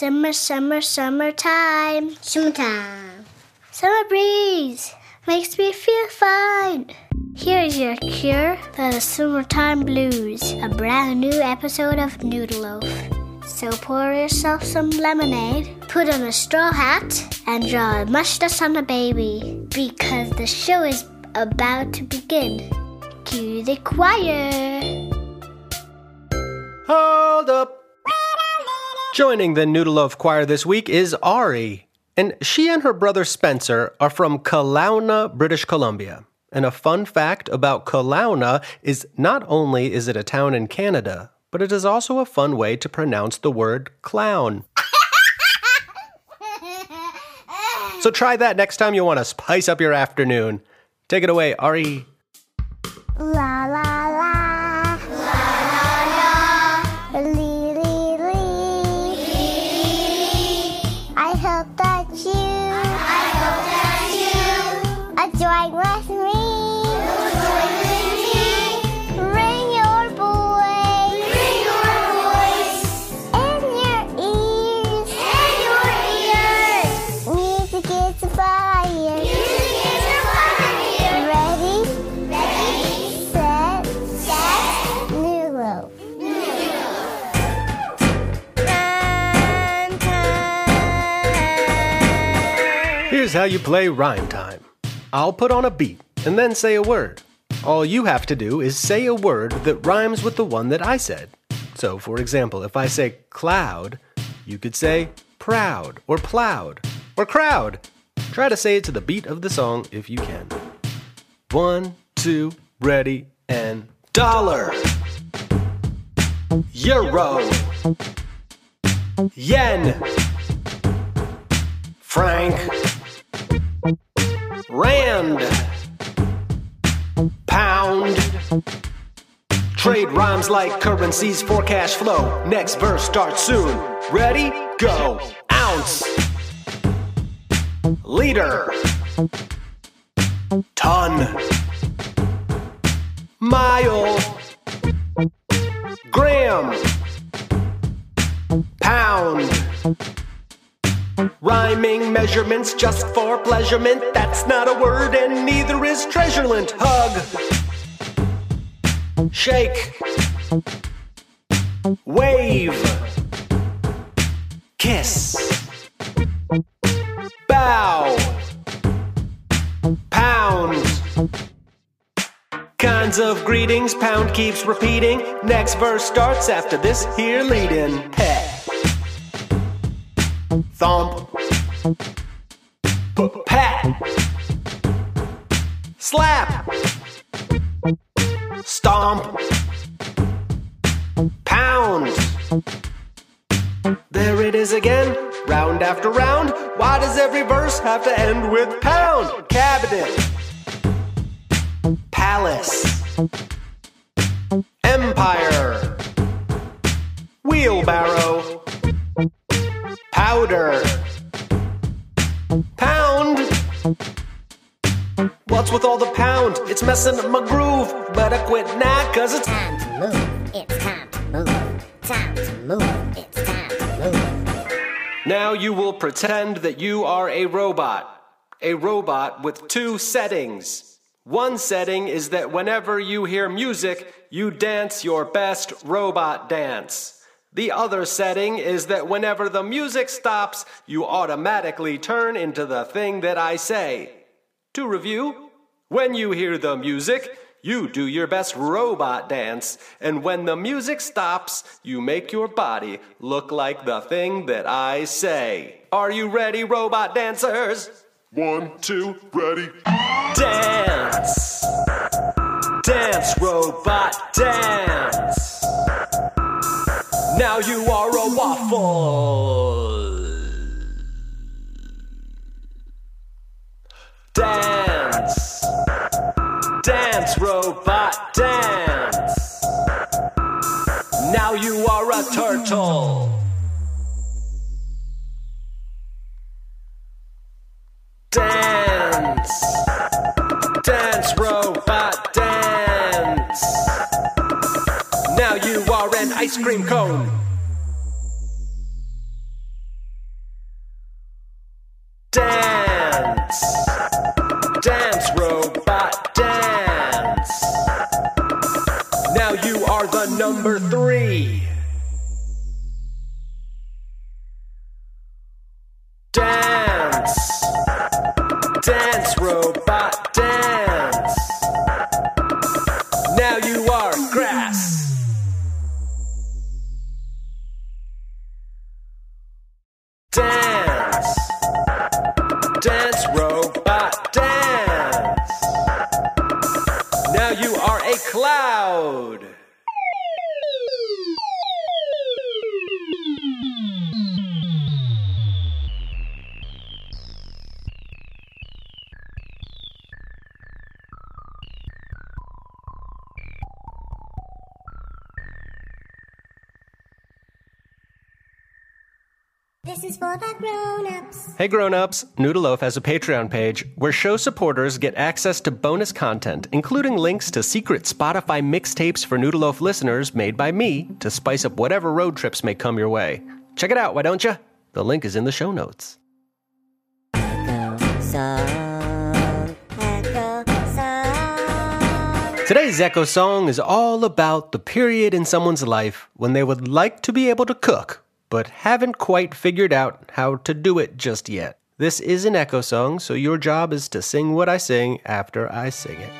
Summer, summer, summertime. Summertime. Summer breeze makes me feel fine. Here's your cure for the summertime blues. A brand new episode of Noodle Loaf. So pour yourself some lemonade, put on a straw hat, and draw a mustache on a baby. Because the show is about to begin. Cue the choir. Joining the Noodle Loaf Choir this week is Ari, and she and her brother Spencer are from Kelowna, British Columbia. And a fun fact about Kelowna is not only is it a town in Canada, but it is also a fun way to pronounce the word clown. So try that next time you want to spice up your afternoon. Take it away, Ari. La la. Here's how you play rhyme time. I'll put on a beat and then say a word. All you have to do is say a word that rhymes with the one that I said. So, for example, if I say cloud, you could say proud or plowed or crowd. Try to say it to the beat of the song if you can. One, two, ready, and dollar, euro, yen, franc. Rand. Pound. Trade rhymes like currencies for cash flow. Next verse starts soon. Ready? Go. Ounce. Liter. Ton. Mile. Gram. Pound. Rhyming measurements just for pleasurement. That's not a word, and neither is treasurement. Hug. Shake. Wave. Kiss. Bow. Pound. Kinds of greetings, pound keeps repeating. Next verse starts after this here lead in. Pet thump, pat, slap, stomp, pound. There it is again, round after round. Why does every verse have to end with pound? Cabinet, palace, empire, wheelbarrow powder. Pound. What's with all the pound? It's messing up my groove. Better quit now, cause it's Time to move. It's time to move. Time to move. It's time to move. Now you will pretend that you are a robot. A robot with two settings. One setting is that whenever you hear music, you dance your best robot dance. The other setting is that whenever the music stops, you automatically turn into the thing that I say. To review, when you hear the music, you do your best robot dance, and when the music stops, you make your body look like the thing that I say. Are you ready, robot dancers? One, two, ready. Dance! Dance, robot, dance! Now you are a waffle! Dance! Dance, robot, dance! Now you are a turtle! cream cone. Dance. Dance, robot, dance. Now you are the number three. a cloud. Grown-ups. Hey grown-ups, Noodleloaf has a Patreon page where show supporters get access to bonus content, including links to secret Spotify mixtapes for Noodleloaf listeners made by me to spice up whatever road trips may come your way. Check it out, why don't you? The link is in the show notes. Today's Echo Song is all about the period in someone's life when they would like to be able to cook, but haven't quite figured out how to do it just yet. This is an Echo Song, so your job is to sing what I sing after I sing it.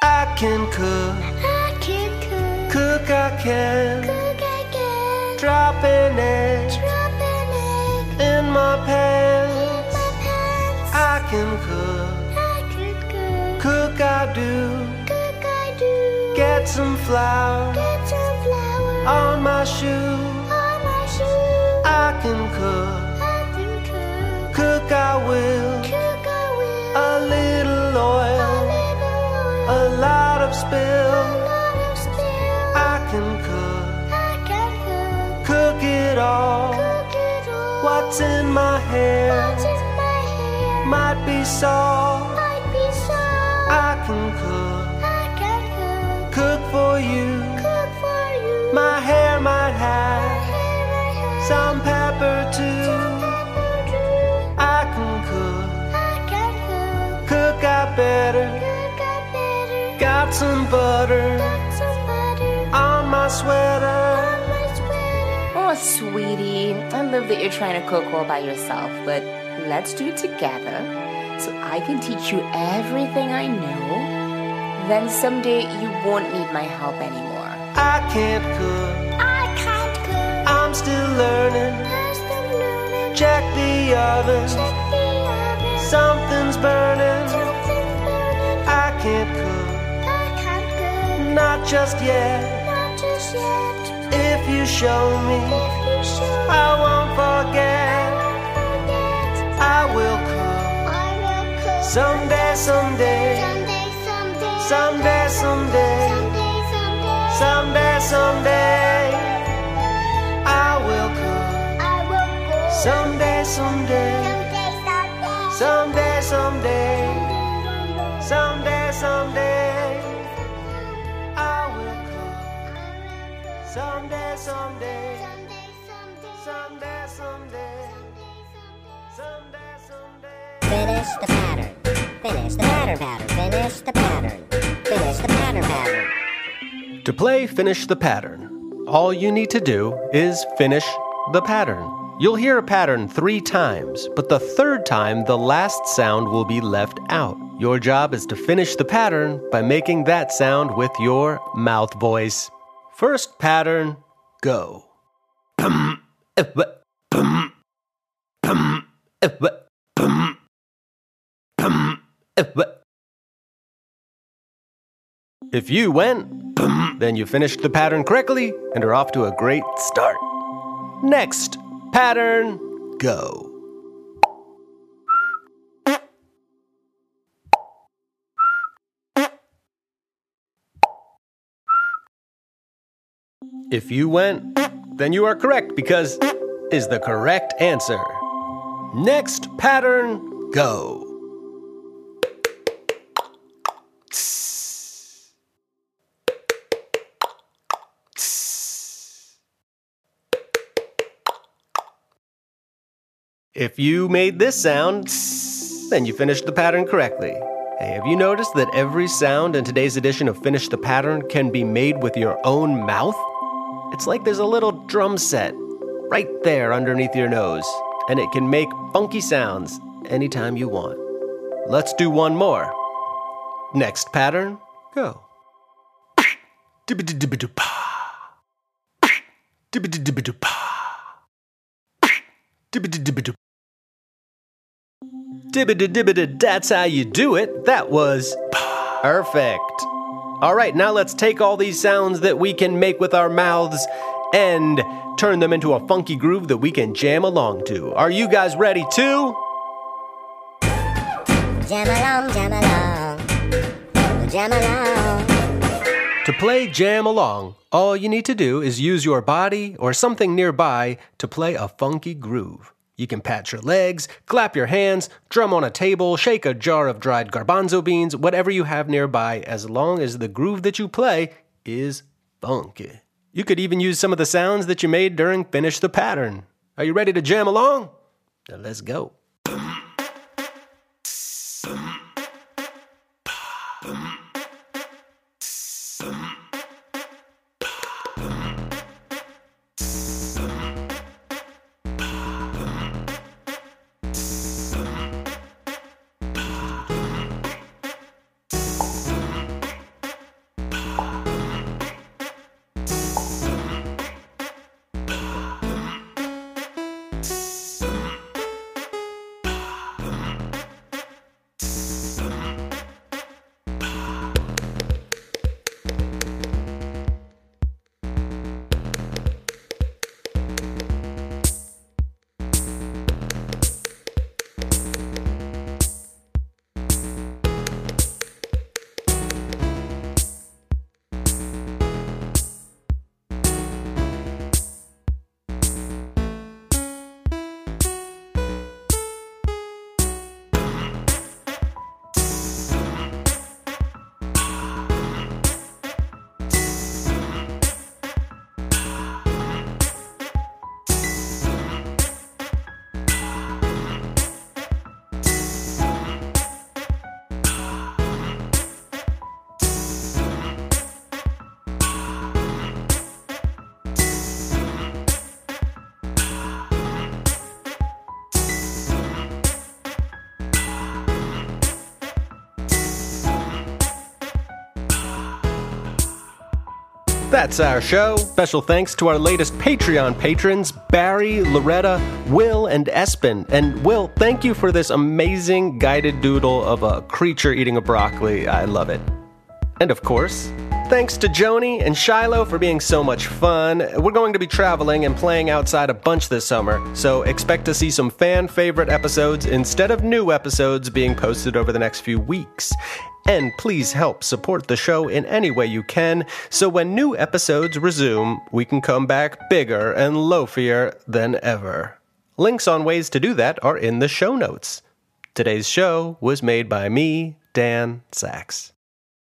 I can cook, I can cook, cook I can, cook again. drop an can cook, I can cook, cook I do. cook I do. Get some flour Get some flour on my shoe. on my shoe. I can cook, I can cook, cook I will. cook I will. A little A oil, little oil, a lot of a spill. Might be salt. Might be salt. I can cook, I can cook, cook for you. cook for you. My hair might My have hair I have some pepper too. pepper too. I can cook, I can cook, cook I better. cook I better. Got some butter Got some butter on my sweater. on my sweater. Oh, sweetie, I love that you're trying to cook all by yourself, but let's do it together so I can teach you everything I know. Then someday you won't need my help anymore. I can't cook, I can't cook. I'm still learning. Just a minute. Check the oven, Check the oven. something's burning. Something's burning. I can't cook, I can't cook. not just yet. Not just yet. If you show me, If you show I won't forget. forget, I will someday, someday, Someday, someday. someday, someday, Someday, someday. someday, someday. I will cook I will someday, someday, Someday, someday. someday, someday, someday. I will cook someday, someday, someday, someday, someday, someday. Finish the. Finish the pattern pattern. Finish the pattern. Finish the pattern pattern. To play Finish the Pattern, all you need to do is finish the pattern. You'll hear a pattern three times, but the third time the last sound will be left out. Your job is to finish the pattern by making that sound with your mouth voice. First pattern, go. Uh, Wah. If you went, then you finished the pattern correctly and are off to a great start. Next, pattern, go. If you went, then you are correct because is the correct answer. Next pattern, go. If you made this sound, then you finished the pattern correctly. Hey, have you noticed that every sound in today's edition of Finish the Pattern can be made with your own mouth? It's like there's a little drum set right there underneath your nose, and it can make funky sounds anytime you want. Let's do one more. Next pattern, go. Dibba-dibba-doo. Dibba-da-dibba-da, that's how you do it. That was perfect. All right, now let's take all these sounds that we can make with our mouths and turn them into a funky groove that we can jam along to. Are you guys ready too? Jam along, jam along. jam along. To play Jam Along, all you need to do is use your body or something nearby to play a funky groove. You can pat your legs, clap your hands, drum on a table, shake a jar of dried garbanzo beans, whatever you have nearby, as long as the groove that you play is funky. You could even use some of the sounds that you made during Finish the Pattern. Are you ready to jam along? Then let's go. That's our show. Special thanks to our latest Patreon patrons, Barry, Loretta, Will, and Espen. And Will, thank you for this amazing guided doodle of a creature eating a broccoli. I love it. And of course, thanks to Joni and Shiloh for being so much fun. We're going to be traveling and playing outside a bunch this summer, so expect to see some fan favorite episodes instead of new episodes being posted over the next few weeks. And please help support the show in any way you can, so when new episodes resume, we can come back bigger and loafier than ever. Links on ways to do that are in the show notes. Today's show was made by me, Dan Saks.